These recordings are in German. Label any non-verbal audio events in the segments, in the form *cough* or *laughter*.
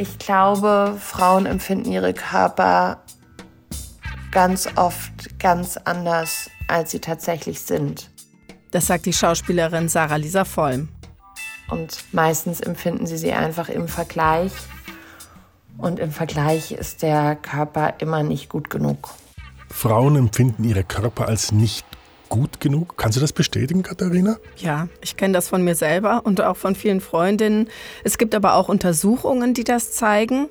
Ich glaube, Frauen empfinden ihre Körper ganz oft ganz anders, als sie tatsächlich sind. Das sagt die Schauspielerin Sarah Lisa Vollm. Und meistens empfinden sie sie einfach im Vergleich. Und im Vergleich ist der Körper immer nicht gut genug. Frauen empfinden ihre Körper als nicht gut genug. Kannst du das bestätigen, Katharina? Ja, ich kenne das von mir selber und auch von vielen Freundinnen. Es gibt aber auch Untersuchungen, die das zeigen.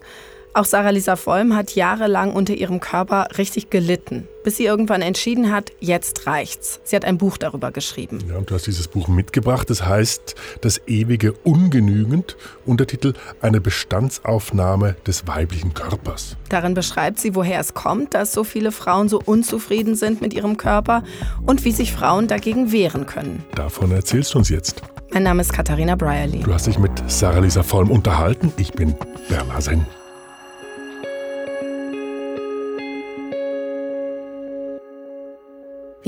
Auch Sarah Lisa Vollm hat jahrelang unter ihrem Körper richtig gelitten, bis sie irgendwann entschieden hat, jetzt reicht's. Sie hat ein Buch darüber geschrieben. Ja, und du hast dieses Buch mitgebracht. Das heißt Das ewige Ungenügend. Untertitel Eine Bestandsaufnahme des weiblichen Körpers. Darin beschreibt sie, woher es kommt, dass so viele Frauen so unzufrieden sind mit ihrem Körper und wie sich Frauen dagegen wehren können. Davon erzählst du uns jetzt. Mein Name ist Katharina Brierly. Du hast dich mit Sarah Lisa Vollm unterhalten. Ich bin Bernhard Senn.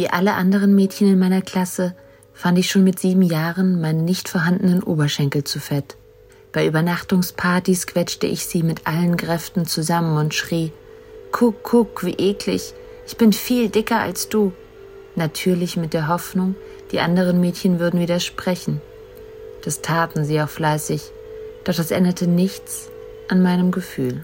Wie alle anderen Mädchen in meiner Klasse fand ich schon mit sieben Jahren meine nicht vorhandenen Oberschenkel zu fett. Bei Übernachtungspartys quetschte ich sie mit allen Kräften zusammen und schrie, Guck, guck, wie eklig, ich bin viel dicker als du. Natürlich mit der Hoffnung, die anderen Mädchen würden widersprechen. Das taten sie auch fleißig, doch das änderte nichts an meinem Gefühl.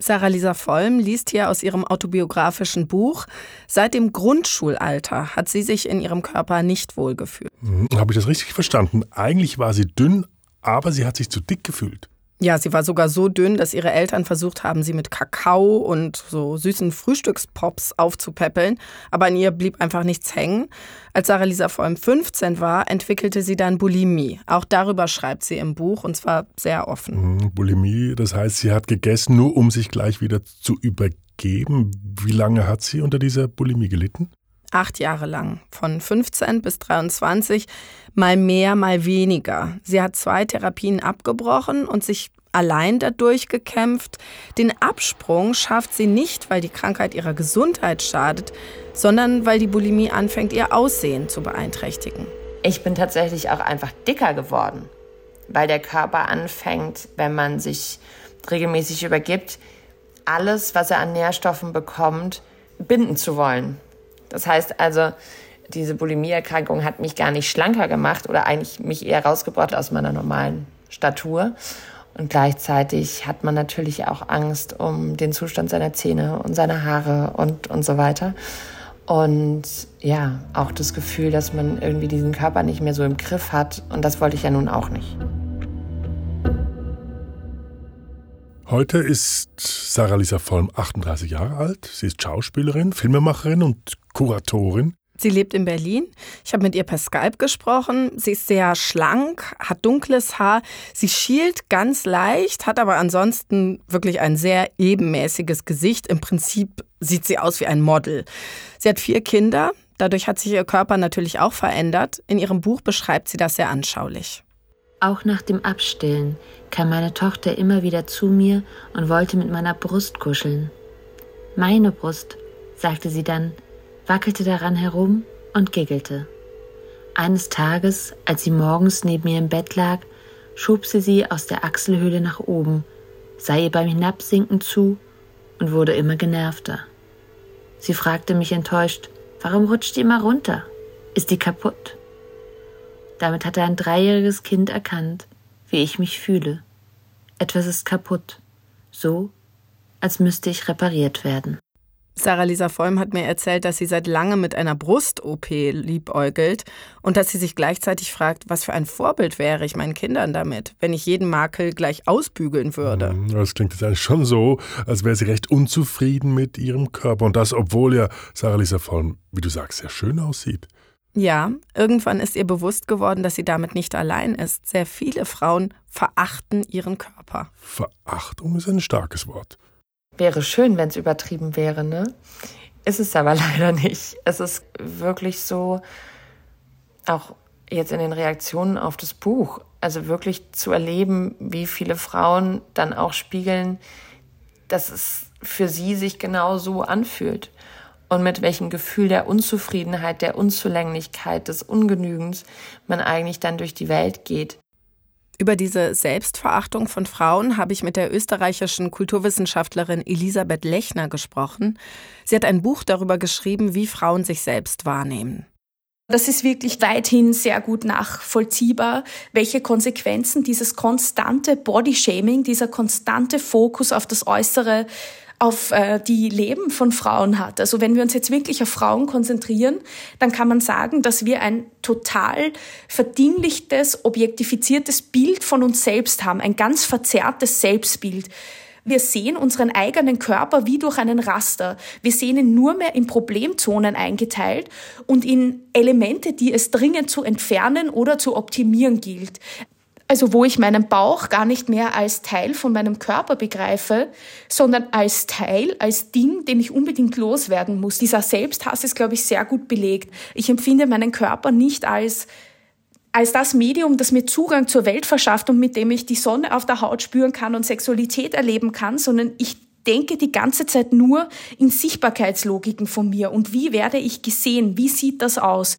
Sarah Lisa Vollm liest hier aus ihrem autobiografischen Buch. Seit dem Grundschulalter hat sie sich in ihrem Körper nicht wohlgefühlt. Mhm, Habe ich das richtig verstanden? Eigentlich war sie dünn, aber sie hat sich zu dick gefühlt. Ja, sie war sogar so dünn, dass ihre Eltern versucht haben, sie mit Kakao und so süßen Frühstückspops aufzupäppeln. Aber an ihr blieb einfach nichts hängen. Als Sarah Lisa vor allem 15 war, entwickelte sie dann Bulimie. Auch darüber schreibt sie im Buch und zwar sehr offen. Mhm, Bulimie, das heißt, sie hat gegessen, nur um sich gleich wieder zu übergeben. Wie lange hat sie unter dieser Bulimie gelitten? Acht Jahre lang, von 15 bis 23, mal mehr, mal weniger. Sie hat zwei Therapien abgebrochen und sich allein dadurch gekämpft. Den Absprung schafft sie nicht, weil die Krankheit ihrer Gesundheit schadet, sondern weil die Bulimie anfängt, ihr Aussehen zu beeinträchtigen. Ich bin tatsächlich auch einfach dicker geworden, weil der Körper anfängt, wenn man sich regelmäßig übergibt, alles, was er an Nährstoffen bekommt, binden zu wollen. Das heißt also, diese Bulimie-Erkrankung hat mich gar nicht schlanker gemacht oder eigentlich mich eher rausgebracht aus meiner normalen Statur. Und gleichzeitig hat man natürlich auch Angst um den Zustand seiner Zähne und seiner Haare und, und so weiter. Und ja, auch das Gefühl, dass man irgendwie diesen Körper nicht mehr so im Griff hat. Und das wollte ich ja nun auch nicht. Heute ist Sarah Lisa Vollm 38 Jahre alt. Sie ist Schauspielerin, Filmemacherin und Kuratorin. Sie lebt in Berlin. Ich habe mit ihr per Skype gesprochen. Sie ist sehr schlank, hat dunkles Haar. Sie schielt ganz leicht, hat aber ansonsten wirklich ein sehr ebenmäßiges Gesicht. Im Prinzip sieht sie aus wie ein Model. Sie hat vier Kinder. Dadurch hat sich ihr Körper natürlich auch verändert. In ihrem Buch beschreibt sie das sehr anschaulich. Auch nach dem Abstillen kam meine Tochter immer wieder zu mir und wollte mit meiner Brust kuscheln. Meine Brust, sagte sie dann, wackelte daran herum und giggelte. Eines Tages, als sie morgens neben mir im Bett lag, schob sie sie aus der Achselhöhle nach oben, sah ihr beim Hinabsinken zu und wurde immer genervter. Sie fragte mich enttäuscht, warum rutscht die immer runter? Ist die kaputt? Damit hatte ein dreijähriges Kind erkannt, wie ich mich fühle. Etwas ist kaputt, so als müsste ich repariert werden. Sarah Lisa Vollm hat mir erzählt, dass sie seit langem mit einer Brust-OP liebäugelt und dass sie sich gleichzeitig fragt, was für ein Vorbild wäre ich meinen Kindern damit, wenn ich jeden Makel gleich ausbügeln würde. Mhm, Das klingt jetzt eigentlich schon so, als wäre sie recht unzufrieden mit ihrem Körper. Und das, obwohl ja Sarah Lisa Vollm, wie du sagst, sehr schön aussieht. Ja, irgendwann ist ihr bewusst geworden, dass sie damit nicht allein ist. Sehr viele Frauen verachten ihren Körper. Verachtung ist ein starkes Wort. Wäre schön, wenn es übertrieben wäre, ne? Ist es aber *laughs* leider nicht. Es ist wirklich so, auch jetzt in den Reaktionen auf das Buch, also wirklich zu erleben, wie viele Frauen dann auch spiegeln, dass es für sie sich genau so anfühlt und mit welchem Gefühl der Unzufriedenheit, der Unzulänglichkeit, des Ungenügens man eigentlich dann durch die Welt geht. Über diese Selbstverachtung von Frauen habe ich mit der österreichischen Kulturwissenschaftlerin Elisabeth Lechner gesprochen. Sie hat ein Buch darüber geschrieben, wie Frauen sich selbst wahrnehmen. Das ist wirklich weithin sehr gut nachvollziehbar, welche Konsequenzen dieses konstante Bodyshaming, dieser konstante Fokus auf das Äußere auf äh, die Leben von Frauen hat. Also wenn wir uns jetzt wirklich auf Frauen konzentrieren, dann kann man sagen, dass wir ein total verdinglichtes, objektifiziertes Bild von uns selbst haben, ein ganz verzerrtes Selbstbild. Wir sehen unseren eigenen Körper wie durch einen Raster. Wir sehen ihn nur mehr in Problemzonen eingeteilt und in Elemente, die es dringend zu entfernen oder zu optimieren gilt. Also wo ich meinen Bauch gar nicht mehr als Teil von meinem Körper begreife, sondern als Teil, als Ding, den ich unbedingt loswerden muss. Dieser Selbsthass ist, glaube ich, sehr gut belegt. Ich empfinde meinen Körper nicht als als das Medium, das mir Zugang zur Welt verschafft und mit dem ich die Sonne auf der Haut spüren kann und Sexualität erleben kann, sondern ich denke die ganze Zeit nur in Sichtbarkeitslogiken von mir und wie werde ich gesehen, wie sieht das aus?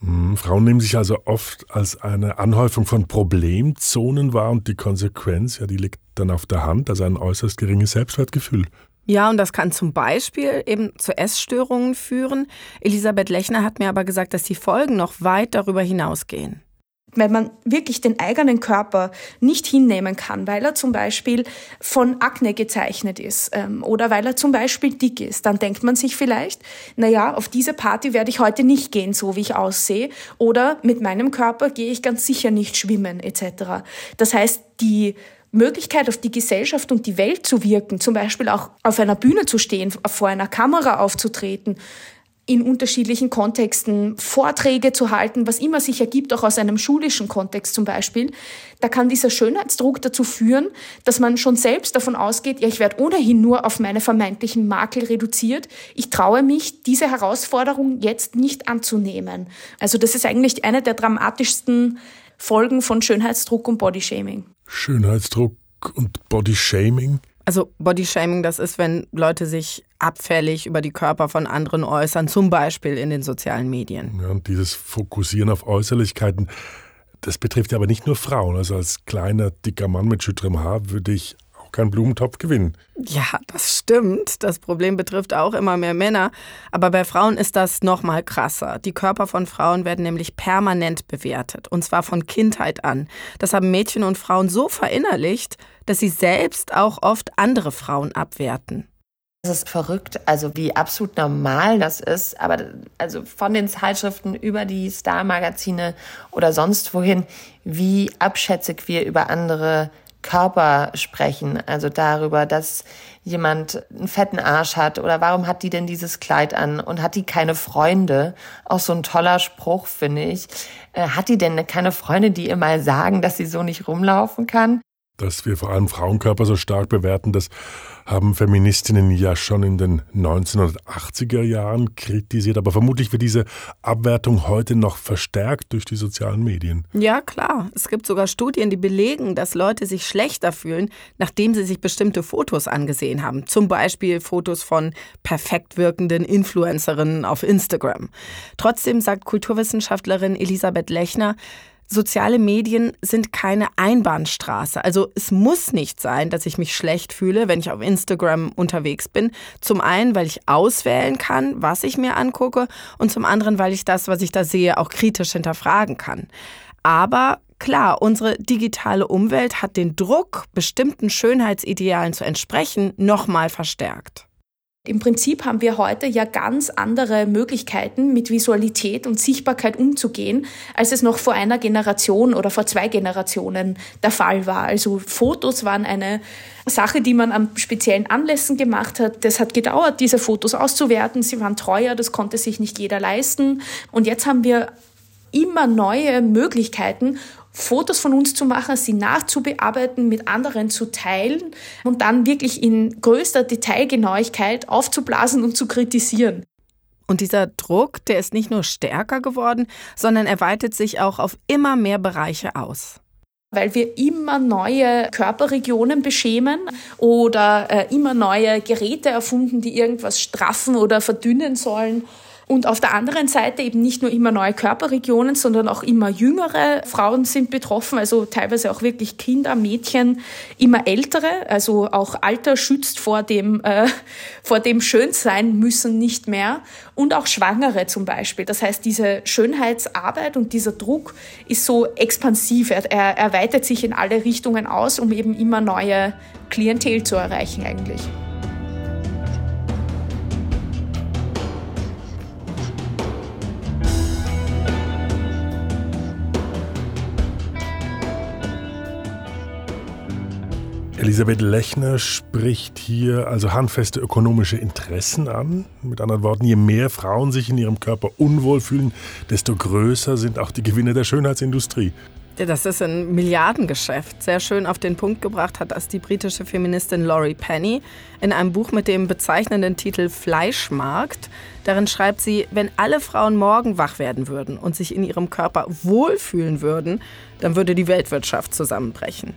Hm, Frauen nehmen sich also oft als eine Anhäufung von Problemzonen wahr und die Konsequenz, ja, die liegt dann auf der Hand, also ein äußerst geringes Selbstwertgefühl. Ja, und das kann zum Beispiel eben zu Essstörungen führen. Elisabeth Lechner hat mir aber gesagt, dass die Folgen noch weit darüber hinausgehen wenn man wirklich den eigenen Körper nicht hinnehmen kann, weil er zum Beispiel von Akne gezeichnet ist ähm, oder weil er zum Beispiel dick ist, dann denkt man sich vielleicht, na ja, auf diese Party werde ich heute nicht gehen, so wie ich aussehe, oder mit meinem Körper gehe ich ganz sicher nicht schwimmen etc. Das heißt, die Möglichkeit auf die Gesellschaft und die Welt zu wirken, zum Beispiel auch auf einer Bühne zu stehen, vor einer Kamera aufzutreten, in unterschiedlichen Kontexten Vorträge zu halten, was immer sich ergibt, auch aus einem schulischen Kontext zum Beispiel, da kann dieser Schönheitsdruck dazu führen, dass man schon selbst davon ausgeht, ja, ich werde ohnehin nur auf meine vermeintlichen Makel reduziert. Ich traue mich, diese Herausforderung jetzt nicht anzunehmen. Also das ist eigentlich eine der dramatischsten Folgen von Schönheitsdruck und Bodyshaming. Schönheitsdruck und Bodyshaming? Also Bodyshaming, das ist, wenn Leute sich abfällig über die Körper von anderen äußern, zum Beispiel in den sozialen Medien. Ja, und dieses Fokussieren auf Äußerlichkeiten, das betrifft ja aber nicht nur Frauen. Also als kleiner, dicker Mann mit schütterem Haar würde ich keinen Blumentopf gewinnen. Ja, das stimmt. Das Problem betrifft auch immer mehr Männer. Aber bei Frauen ist das noch mal krasser. Die Körper von Frauen werden nämlich permanent bewertet. Und zwar von Kindheit an. Das haben Mädchen und Frauen so verinnerlicht, dass sie selbst auch oft andere Frauen abwerten. Das ist verrückt, also wie absolut normal das ist. Aber also von den Zeitschriften über die Star-Magazine oder sonst wohin, wie abschätzig wir über andere Körper sprechen, also darüber, dass jemand einen fetten Arsch hat oder warum hat die denn dieses Kleid an und hat die keine Freunde? Auch so ein toller Spruch, finde ich. Äh, hat die denn keine Freunde, die ihr mal sagen, dass sie so nicht rumlaufen kann? Dass wir vor allem Frauenkörper so stark bewerten, das haben Feministinnen ja schon in den 1980er Jahren kritisiert, aber vermutlich wird diese Abwertung heute noch verstärkt durch die sozialen Medien. Ja, klar. Es gibt sogar Studien, die belegen, dass Leute sich schlechter fühlen, nachdem sie sich bestimmte Fotos angesehen haben. Zum Beispiel Fotos von perfekt wirkenden Influencerinnen auf Instagram. Trotzdem sagt Kulturwissenschaftlerin Elisabeth Lechner, Soziale Medien sind keine Einbahnstraße. Also es muss nicht sein, dass ich mich schlecht fühle, wenn ich auf Instagram unterwegs bin. Zum einen, weil ich auswählen kann, was ich mir angucke und zum anderen, weil ich das, was ich da sehe, auch kritisch hinterfragen kann. Aber klar, unsere digitale Umwelt hat den Druck, bestimmten Schönheitsidealen zu entsprechen, nochmal verstärkt. Im Prinzip haben wir heute ja ganz andere Möglichkeiten, mit Visualität und Sichtbarkeit umzugehen, als es noch vor einer Generation oder vor zwei Generationen der Fall war. Also Fotos waren eine Sache, die man an speziellen Anlässen gemacht hat. Das hat gedauert, diese Fotos auszuwerten. Sie waren teuer, das konnte sich nicht jeder leisten. Und jetzt haben wir immer neue Möglichkeiten, Fotos von uns zu machen, sie nachzubearbeiten, mit anderen zu teilen und dann wirklich in größter Detailgenauigkeit aufzublasen und zu kritisieren. Und dieser Druck, der ist nicht nur stärker geworden, sondern er weitet sich auch auf immer mehr Bereiche aus weil wir immer neue Körperregionen beschämen oder äh, immer neue Geräte erfunden, die irgendwas straffen oder verdünnen sollen. Und auf der anderen Seite eben nicht nur immer neue Körperregionen, sondern auch immer jüngere Frauen sind betroffen, also teilweise auch wirklich Kinder, Mädchen, immer ältere. Also auch Alter schützt vor dem, äh, vor dem Schönsein müssen nicht mehr. Und auch Schwangere zum Beispiel. Das heißt, diese Schönheitsarbeit und dieser Druck ist so expansiv. Er, er erweitert sich in alle Richtungen aus, um eben immer neue Klientel zu erreichen eigentlich. Elisabeth Lechner spricht hier also handfeste ökonomische Interessen an. Mit anderen Worten, je mehr Frauen sich in ihrem Körper unwohl fühlen, desto größer sind auch die Gewinne der Schönheitsindustrie. Das ist ein Milliardengeschäft. Sehr schön auf den Punkt gebracht hat das die britische Feministin Laurie Penny in einem Buch mit dem bezeichnenden Titel Fleischmarkt. Darin schreibt sie, wenn alle Frauen morgen wach werden würden und sich in ihrem Körper wohlfühlen würden, dann würde die Weltwirtschaft zusammenbrechen.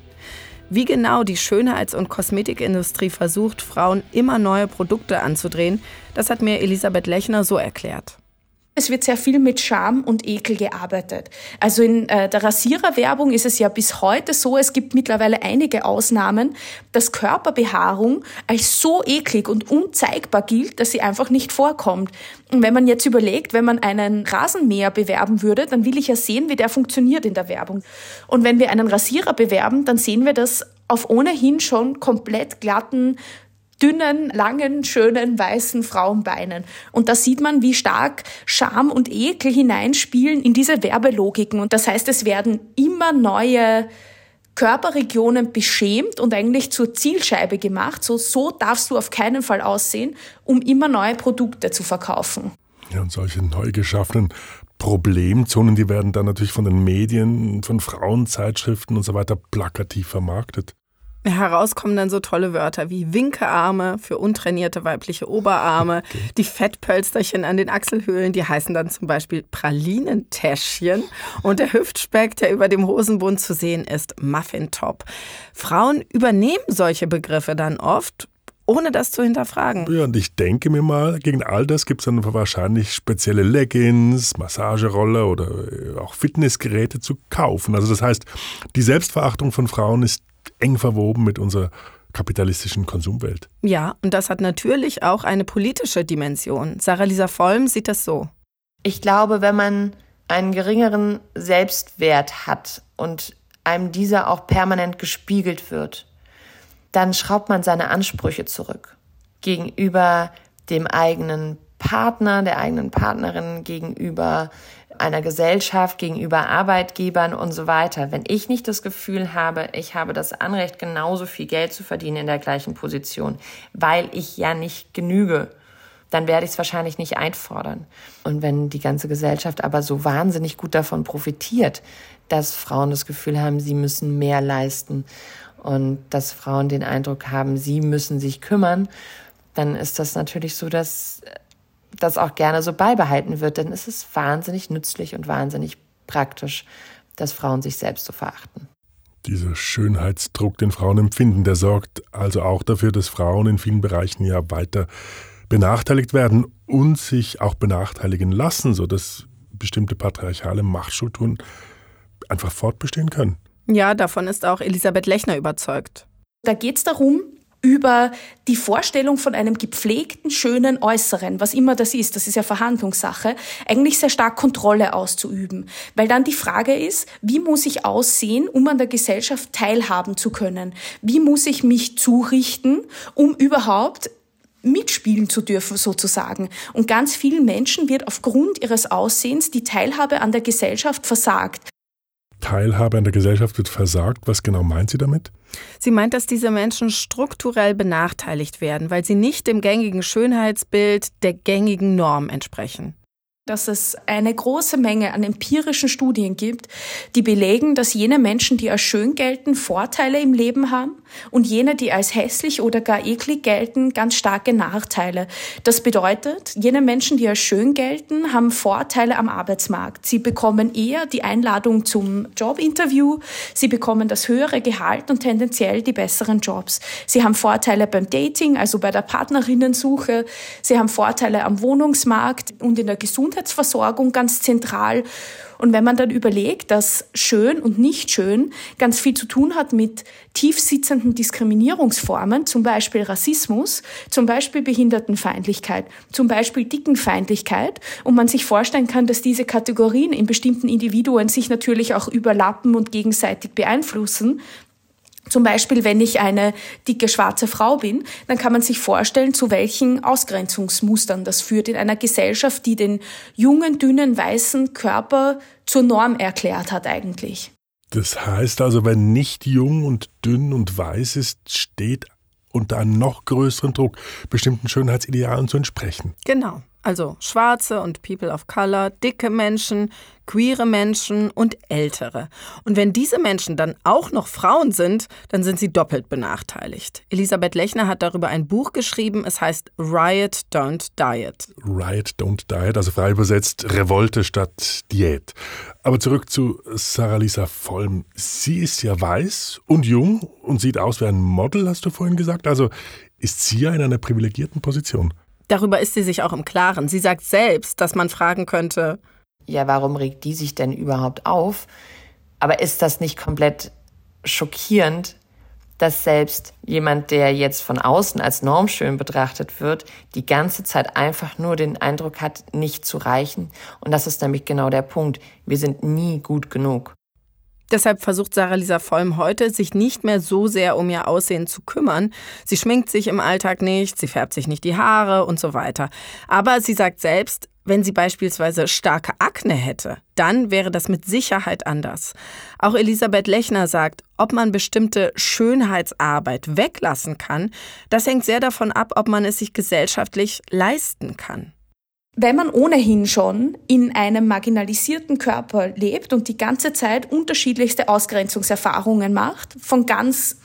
Wie genau die Schönheits- und Kosmetikindustrie versucht, Frauen immer neue Produkte anzudrehen, das hat mir Elisabeth Lechner so erklärt. Es wird sehr viel mit Scham und Ekel gearbeitet. Also in äh, der Rasiererwerbung ist es ja bis heute so, es gibt mittlerweile einige Ausnahmen, dass Körperbehaarung als so eklig und unzeigbar gilt, dass sie einfach nicht vorkommt. Und wenn man jetzt überlegt, wenn man einen Rasenmäher bewerben würde, dann will ich ja sehen, wie der funktioniert in der Werbung. Und wenn wir einen Rasierer bewerben, dann sehen wir das auf ohnehin schon komplett glatten dünnen, langen, schönen, weißen Frauenbeinen. Und da sieht man, wie stark Scham und Ekel hineinspielen in diese Werbelogiken. Und das heißt, es werden immer neue Körperregionen beschämt und eigentlich zur Zielscheibe gemacht. So, so darfst du auf keinen Fall aussehen, um immer neue Produkte zu verkaufen. Ja, und solche neu geschaffenen Problemzonen, die werden dann natürlich von den Medien, von Frauenzeitschriften und so weiter plakativ vermarktet. Herauskommen dann so tolle Wörter wie Winkearme für untrainierte weibliche Oberarme, okay. die Fettpölsterchen an den Achselhöhlen, die heißen dann zum Beispiel Pralinentäschchen und der Hüftspeck, der über dem Hosenbund zu sehen ist, Muffintop. Frauen übernehmen solche Begriffe dann oft ohne das zu hinterfragen. Ja, und ich denke mir mal, gegen all das gibt es dann wahrscheinlich spezielle Leggings, Massagerolle oder äh, auch Fitnessgeräte zu kaufen. Also das heißt, die Selbstverachtung von Frauen ist eng verwoben mit unserer kapitalistischen Konsumwelt. Ja, und das hat natürlich auch eine politische Dimension. Sarah-Lisa Vollm sieht das so. Ich glaube, wenn man einen geringeren Selbstwert hat und einem dieser auch permanent gespiegelt wird, dann schraubt man seine Ansprüche zurück. Gegenüber dem eigenen Partner, der eigenen Partnerin, gegenüber einer Gesellschaft, gegenüber Arbeitgebern und so weiter. Wenn ich nicht das Gefühl habe, ich habe das Anrecht, genauso viel Geld zu verdienen in der gleichen Position, weil ich ja nicht genüge, dann werde ich es wahrscheinlich nicht einfordern. Und wenn die ganze Gesellschaft aber so wahnsinnig gut davon profitiert, dass Frauen das Gefühl haben, sie müssen mehr leisten und dass Frauen den Eindruck haben, sie müssen sich kümmern, dann ist das natürlich so, dass das auch gerne so beibehalten wird, denn es ist wahnsinnig nützlich und wahnsinnig praktisch, dass Frauen sich selbst so verachten. Dieser Schönheitsdruck, den Frauen empfinden, der sorgt also auch dafür, dass Frauen in vielen Bereichen ja weiter benachteiligt werden und sich auch benachteiligen lassen, sodass bestimmte patriarchale Machtstrukturen einfach fortbestehen können. Ja, davon ist auch Elisabeth Lechner überzeugt. Da geht es darum, über die Vorstellung von einem gepflegten, schönen Äußeren, was immer das ist, das ist ja Verhandlungssache, eigentlich sehr stark Kontrolle auszuüben. Weil dann die Frage ist, wie muss ich aussehen, um an der Gesellschaft teilhaben zu können? Wie muss ich mich zurichten, um überhaupt mitspielen zu dürfen sozusagen. Und ganz vielen Menschen wird aufgrund ihres Aussehens die Teilhabe an der Gesellschaft versagt. Teilhabe an der Gesellschaft wird versagt. Was genau meint sie damit? Sie meint, dass diese Menschen strukturell benachteiligt werden, weil sie nicht dem gängigen Schönheitsbild der gängigen Norm entsprechen. Dass es eine große Menge an empirischen Studien gibt, die belegen, dass jene Menschen, die als schön gelten, Vorteile im Leben haben und jene, die als hässlich oder gar eklig gelten, ganz starke Nachteile. Das bedeutet, jene Menschen, die als schön gelten, haben Vorteile am Arbeitsmarkt. Sie bekommen eher die Einladung zum Jobinterview, sie bekommen das höhere Gehalt und tendenziell die besseren Jobs. Sie haben Vorteile beim Dating, also bei der Partnerinnensuche, sie haben Vorteile am Wohnungsmarkt und in der Gesundheitsversorgung ganz zentral. Und wenn man dann überlegt, dass schön und nicht schön ganz viel zu tun hat mit tiefsitzenden Diskriminierungsformen, zum Beispiel Rassismus, zum Beispiel Behindertenfeindlichkeit, zum Beispiel Dickenfeindlichkeit, und man sich vorstellen kann, dass diese Kategorien in bestimmten Individuen sich natürlich auch überlappen und gegenseitig beeinflussen, zum Beispiel, wenn ich eine dicke schwarze Frau bin, dann kann man sich vorstellen, zu welchen Ausgrenzungsmustern das führt in einer Gesellschaft, die den jungen, dünnen, weißen Körper zur Norm erklärt hat eigentlich. Das heißt also, wer nicht jung und dünn und weiß ist, steht unter einem noch größeren Druck, bestimmten Schönheitsidealen zu entsprechen. Genau. Also Schwarze und People of Color, dicke Menschen, queere Menschen und Ältere. Und wenn diese Menschen dann auch noch Frauen sind, dann sind sie doppelt benachteiligt. Elisabeth Lechner hat darüber ein Buch geschrieben. Es heißt Riot Don't Diet. Riot Don't Diet, also frei übersetzt Revolte statt Diät. Aber zurück zu Sarah Lisa Vollm. Sie ist ja weiß und jung und sieht aus wie ein Model, hast du vorhin gesagt. Also ist sie ja in einer privilegierten Position. Darüber ist sie sich auch im Klaren. Sie sagt selbst, dass man fragen könnte, ja, warum regt die sich denn überhaupt auf? Aber ist das nicht komplett schockierend, dass selbst jemand, der jetzt von außen als normschön betrachtet wird, die ganze Zeit einfach nur den Eindruck hat, nicht zu reichen? Und das ist nämlich genau der Punkt. Wir sind nie gut genug. Deshalb versucht Sarah Lisa Vollm heute, sich nicht mehr so sehr um ihr Aussehen zu kümmern. Sie schminkt sich im Alltag nicht, sie färbt sich nicht die Haare und so weiter. Aber sie sagt selbst, wenn sie beispielsweise starke Akne hätte, dann wäre das mit Sicherheit anders. Auch Elisabeth Lechner sagt, ob man bestimmte Schönheitsarbeit weglassen kann, das hängt sehr davon ab, ob man es sich gesellschaftlich leisten kann. Wenn man ohnehin schon in einem marginalisierten Körper lebt und die ganze Zeit unterschiedlichste Ausgrenzungserfahrungen macht, von ganz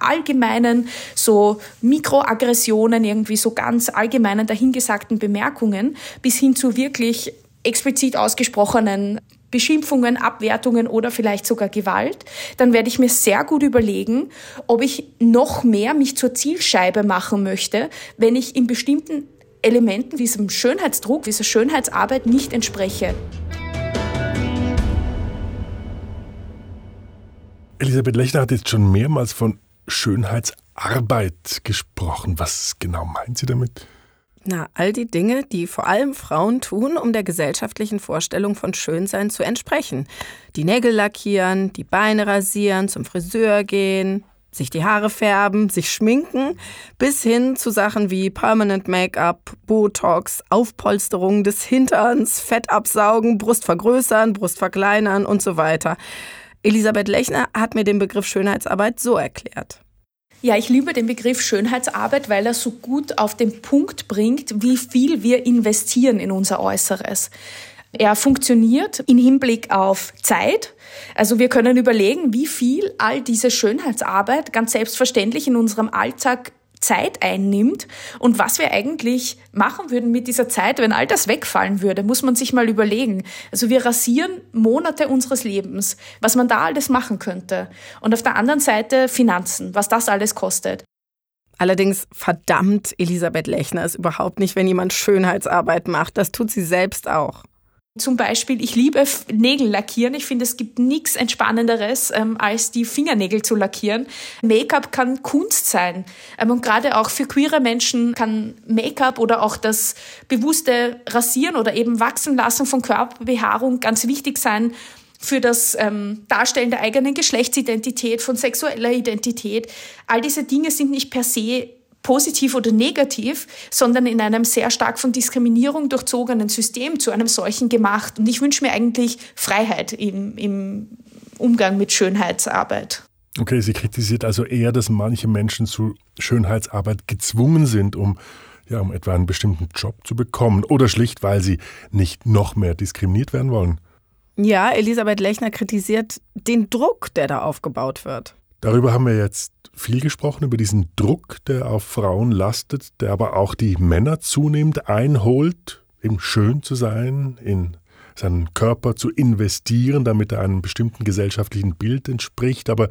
allgemeinen so Mikroaggressionen, irgendwie so ganz allgemeinen dahingesagten Bemerkungen bis hin zu wirklich explizit ausgesprochenen Beschimpfungen, Abwertungen oder vielleicht sogar Gewalt, dann werde ich mir sehr gut überlegen, ob ich noch mehr mich zur Zielscheibe machen möchte, wenn ich in bestimmten Elementen diesem Schönheitsdruck, dieser Schönheitsarbeit nicht entspreche. Elisabeth Lechner hat jetzt schon mehrmals von Schönheitsarbeit gesprochen. Was genau meint sie damit? Na, all die Dinge, die vor allem Frauen tun, um der gesellschaftlichen Vorstellung von Schönsein zu entsprechen. Die Nägel lackieren, die Beine rasieren, zum Friseur gehen, sich die Haare färben, sich schminken, bis hin zu Sachen wie Permanent Make-up, Botox, Aufpolsterung des Hinterns, Fett absaugen, Brust vergrößern, Brust verkleinern und so weiter. Elisabeth Lechner hat mir den Begriff Schönheitsarbeit so erklärt. Ja, ich liebe den Begriff Schönheitsarbeit, weil er so gut auf den Punkt bringt, wie viel wir investieren in unser Äußeres. Er funktioniert im Hinblick auf Zeit. Also wir können überlegen, wie viel all diese Schönheitsarbeit ganz selbstverständlich in unserem Alltag Zeit einnimmt und was wir eigentlich machen würden mit dieser Zeit, wenn all das wegfallen würde, muss man sich mal überlegen. Also wir rasieren Monate unseres Lebens, was man da alles machen könnte. Und auf der anderen Seite Finanzen, was das alles kostet. Allerdings verdammt Elisabeth Lechner es überhaupt nicht, wenn jemand Schönheitsarbeit macht. Das tut sie selbst auch. Zum Beispiel, ich liebe Nägel lackieren. Ich finde, es gibt nichts Entspannenderes, ähm, als die Fingernägel zu lackieren. Make-up kann Kunst sein. Ähm, und gerade auch für queere Menschen kann Make-up oder auch das bewusste Rasieren oder eben Wachsen lassen von Körperbehaarung ganz wichtig sein für das ähm, Darstellen der eigenen Geschlechtsidentität, von sexueller Identität. All diese Dinge sind nicht per se positiv oder negativ, sondern in einem sehr stark von Diskriminierung durchzogenen System zu einem solchen gemacht. Und ich wünsche mir eigentlich Freiheit im, im Umgang mit Schönheitsarbeit. Okay, sie kritisiert also eher, dass manche Menschen zu Schönheitsarbeit gezwungen sind, um Ja, um etwa einen bestimmten Job zu bekommen oder schlicht, weil sie nicht noch mehr diskriminiert werden wollen. Ja, Elisabeth Lechner kritisiert den Druck, der da aufgebaut wird. Darüber haben wir jetzt viel gesprochen, über diesen Druck, der auf Frauen lastet, der aber auch die Männer zunehmend einholt, eben schön zu sein, in seinen Körper zu investieren, damit er einem bestimmten gesellschaftlichen Bild entspricht. Aber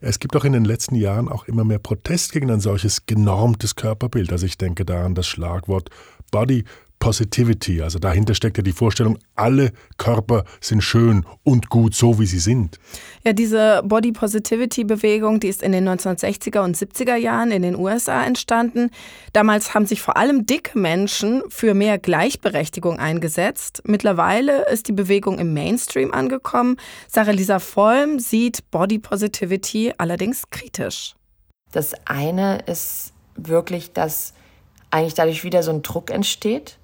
es gibt auch in den letzten Jahren auch immer mehr Protest gegen ein solches genormtes Körperbild. Also ich denke da an das Schlagwort Body Positivity. Also dahinter steckt ja die Vorstellung, alle Körper sind schön und gut, so wie sie sind. Ja, diese Body Positivity Bewegung, die ist in den 1960er und 70er Jahren in den USA entstanden. Damals haben sich vor allem dicke Menschen für mehr Gleichberechtigung eingesetzt. Mittlerweile ist die Bewegung im Mainstream angekommen. Sarah Lisa Vollm sieht Body Positivity allerdings kritisch. Das eine ist wirklich, dass eigentlich dadurch wieder so ein Druck entsteht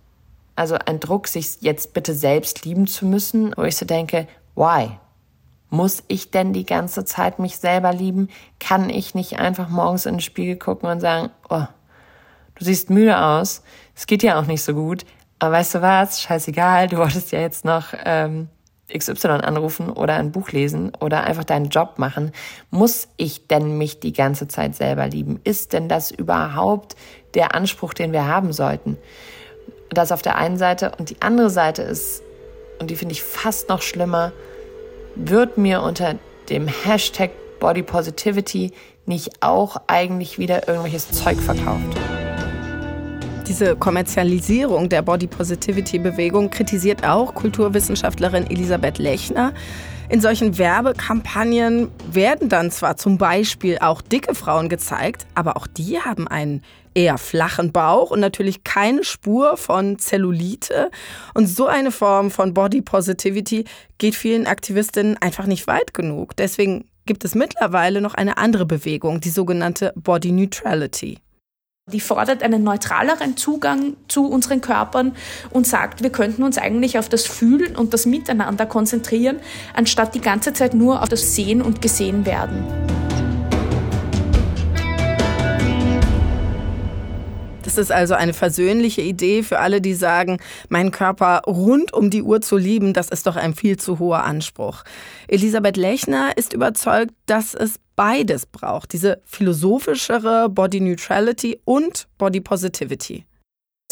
also ein Druck, sich jetzt bitte selbst lieben zu müssen, wo ich so denke, why? Muss ich denn die ganze Zeit mich selber lieben? Kann ich nicht einfach morgens in den Spiegel gucken und sagen, oh, du siehst müde aus, es geht ja auch nicht so gut, aber weißt du was, scheißegal, du wolltest ja jetzt noch ähm, XY anrufen oder ein Buch lesen oder einfach deinen Job machen. Muss ich denn mich die ganze Zeit selber lieben? Ist denn das überhaupt der Anspruch, den wir haben sollten? Das auf der einen Seite. Und die andere Seite ist, und die finde ich fast noch schlimmer, wird mir unter dem Hashtag Body Positivity nicht auch eigentlich wieder irgendwelches Zeug verkauft. Diese Kommerzialisierung der Body Positivity Bewegung kritisiert auch Kulturwissenschaftlerin Elisabeth Lechner. In solchen Werbekampagnen werden dann zwar zum Beispiel auch dicke Frauen gezeigt, aber auch die haben einen eher flachen Bauch und natürlich keine Spur von Zellulite. Und so eine Form von Body Positivity geht vielen Aktivistinnen einfach nicht weit genug. Deswegen gibt es mittlerweile noch eine andere Bewegung, die sogenannte Body Neutrality. Die fordert einen neutraleren Zugang zu unseren Körpern und sagt, wir könnten uns eigentlich auf das Fühlen und das Miteinander konzentrieren, anstatt die ganze Zeit nur auf das Sehen und Gesehen werden. Das ist also eine versöhnliche Idee für alle, die sagen, meinen Körper rund um die Uhr zu lieben, das ist doch ein viel zu hoher Anspruch. Elisabeth Lechner ist überzeugt, dass es beides braucht, diese philosophischere Body Neutrality und Body Positivity.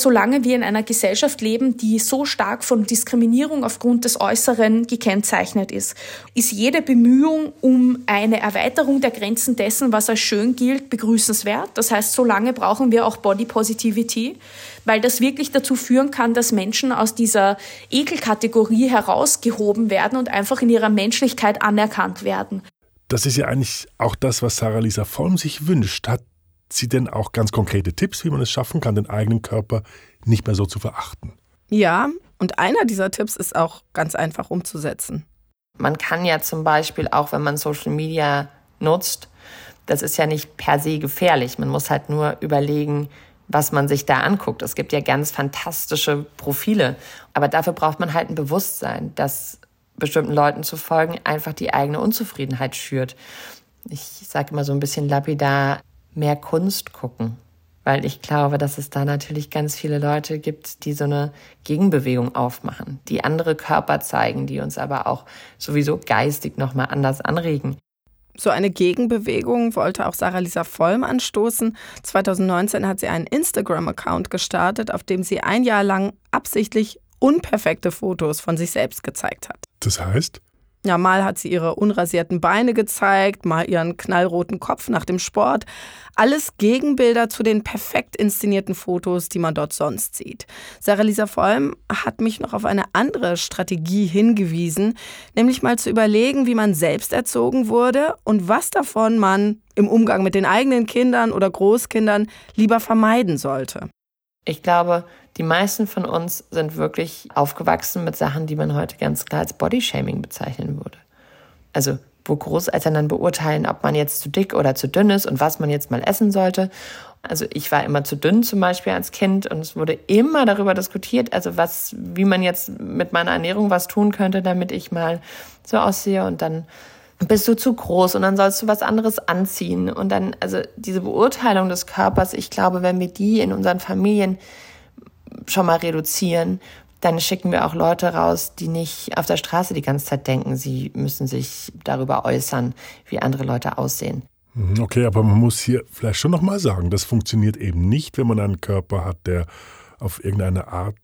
Solange wir in einer Gesellschaft leben, die so stark von Diskriminierung aufgrund des Äußeren gekennzeichnet ist, ist jede Bemühung um eine Erweiterung der Grenzen dessen, was als schön gilt, begrüßenswert. Das heißt, solange brauchen wir auch Body Positivity, weil das wirklich dazu führen kann, dass Menschen aus dieser Ekelkategorie herausgehoben werden und einfach in ihrer Menschlichkeit anerkannt werden. Das ist ja eigentlich auch das, was Sarah Lisa Vollm sich wünscht. Hat sie denn auch ganz konkrete Tipps, wie man es schaffen kann, den eigenen Körper nicht mehr so zu verachten? Ja, und einer dieser Tipps ist auch ganz einfach umzusetzen. Man kann ja zum Beispiel auch, wenn man Social Media nutzt, das ist ja nicht per se gefährlich. Man muss halt nur überlegen, was man sich da anguckt. Es gibt ja ganz fantastische Profile. Aber dafür braucht man halt ein Bewusstsein, dass bestimmten Leuten zu folgen einfach die eigene Unzufriedenheit schürt. Ich sage immer so ein bisschen lapidar, mehr Kunst gucken. Weil ich glaube, dass es da natürlich ganz viele Leute gibt, die so eine Gegenbewegung aufmachen, die andere Körper zeigen, die uns aber auch sowieso geistig nochmal anders anregen. So eine Gegenbewegung wollte auch Sarah Lisa Vollm anstoßen. 2019 hat sie einen Instagram-Account gestartet, auf dem sie ein Jahr lang absichtlich unperfekte Fotos von sich selbst gezeigt hat. Das heißt? Ja, mal hat sie ihre unrasierten Beine gezeigt, mal ihren knallroten Kopf nach dem Sport. Alles Gegenbilder zu den perfekt inszenierten Fotos, die man dort sonst sieht. Sarah Lisa Vollm hat mich noch auf eine andere Strategie hingewiesen, nämlich mal zu überlegen, wie man selbst erzogen wurde und was davon man im Umgang mit den eigenen Kindern oder Großkindern lieber vermeiden sollte. Ich glaube, die meisten von uns sind wirklich aufgewachsen mit Sachen, die man heute ganz klar als Bodyshaming bezeichnen würde. Also wo Großeltern dann beurteilen, ob man jetzt zu dick oder zu dünn ist und was man jetzt mal essen sollte. Also ich war immer zu dünn zum Beispiel als Kind und es wurde immer darüber diskutiert, also was, wie man jetzt mit meiner Ernährung was tun könnte, damit ich mal so aussehe. Und dann bist du zu groß und dann sollst du was anderes anziehen. Und dann, also diese Beurteilung des Körpers, ich glaube, wenn wir die in unseren Familien schon mal reduzieren, dann schicken wir auch Leute raus, die nicht auf der Straße die ganze Zeit denken, sie müssen sich darüber äußern, wie andere Leute aussehen. Mhm, okay, aber man muss hier vielleicht schon nochmal sagen, das funktioniert eben nicht, wenn man einen Körper hat, der auf irgendeine Art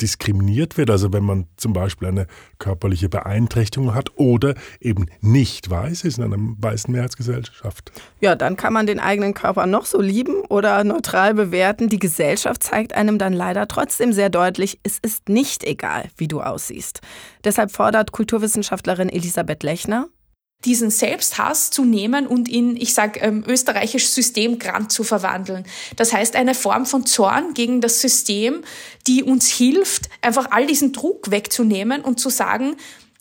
diskriminiert wird. Also wenn man zum Beispiel eine körperliche Beeinträchtigung hat oder eben nicht weiß ist in einer weißen Mehrheitsgesellschaft. Ja, dann kann man den eigenen Körper noch so lieben oder neutral bewerten. Die Gesellschaft zeigt einem dann leider trotzdem sehr deutlich, es ist nicht egal, wie du aussiehst. Deshalb fordert Kulturwissenschaftlerin Elisabeth Lechner, diesen Selbsthass zu nehmen und in, ich sage ähm, österreichisch Systemgrant zu verwandeln. Das heißt eine Form von Zorn gegen das System, die uns hilft, einfach all diesen Druck wegzunehmen und zu sagen,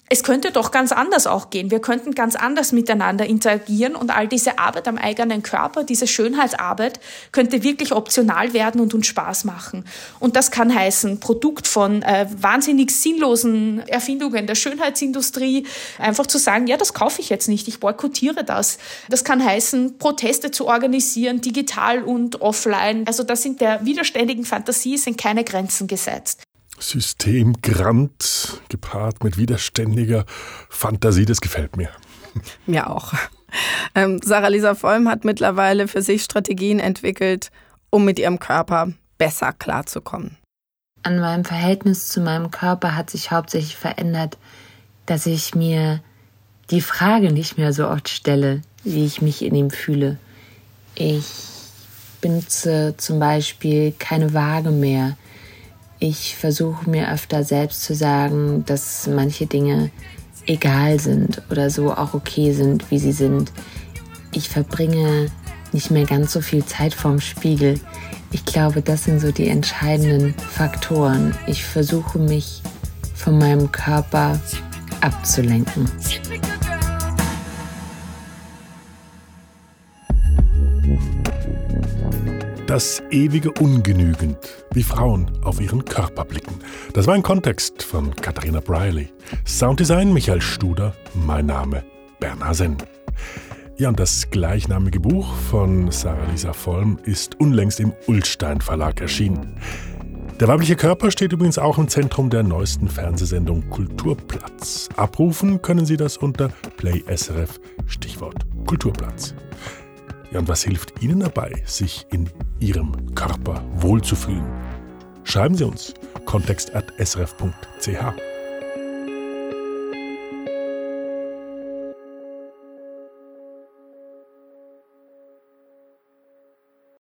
es könnte doch ganz anders auch gehen. Wir könnten ganz anders miteinander interagieren und all diese Arbeit am eigenen Körper, diese Schönheitsarbeit, könnte wirklich optional werden und uns Spaß machen. Und das kann heißen, Produkt von äh, wahnsinnig sinnlosen Erfindungen der Schönheitsindustrie, einfach zu sagen, ja, das kaufe ich jetzt nicht, ich boykottiere das. Das kann heißen, Proteste zu organisieren, digital und offline. Also da sind der widerständigen Fantasie sind keine Grenzen gesetzt. Systemgrant gepaart mit widerständiger Fantasie, das gefällt mir. Mir auch. Ähm, Sarah Lisa Vollm hat mittlerweile für sich Strategien entwickelt, um mit ihrem Körper besser klarzukommen. An meinem Verhältnis zu meinem Körper hat sich hauptsächlich verändert, dass ich mir die Frage nicht mehr so oft stelle, wie ich mich in ihm fühle. Ich benutze zum Beispiel keine Waage mehr ich versuche mir öfter selbst zu sagen, dass manche Dinge egal sind oder so auch okay sind, wie sie sind. Ich verbringe nicht mehr ganz so viel Zeit vorm Spiegel. Ich glaube, das sind so die entscheidenden Faktoren. Ich versuche mich von meinem Körper abzulenken. Das ewige Ungenügend, wie Frauen auf ihren Körper blicken. Das war ein Kontext von Katharina Briley. Sounddesign Michael Studer, mein Name Bernhard Senn. Ja, und das gleichnamige Buch von Sarah Lisa Vollm ist unlängst im Ullstein Verlag erschienen. Der weibliche Körper steht übrigens auch im Zentrum der neuesten Fernsehsendung Kulturplatz. Abrufen können Sie das unter Play SRF, Stichwort Kulturplatz. Ja, und was hilft Ihnen dabei, sich in Ihrem Körper wohlzufühlen? Schreiben Sie uns kontext.srf.ch.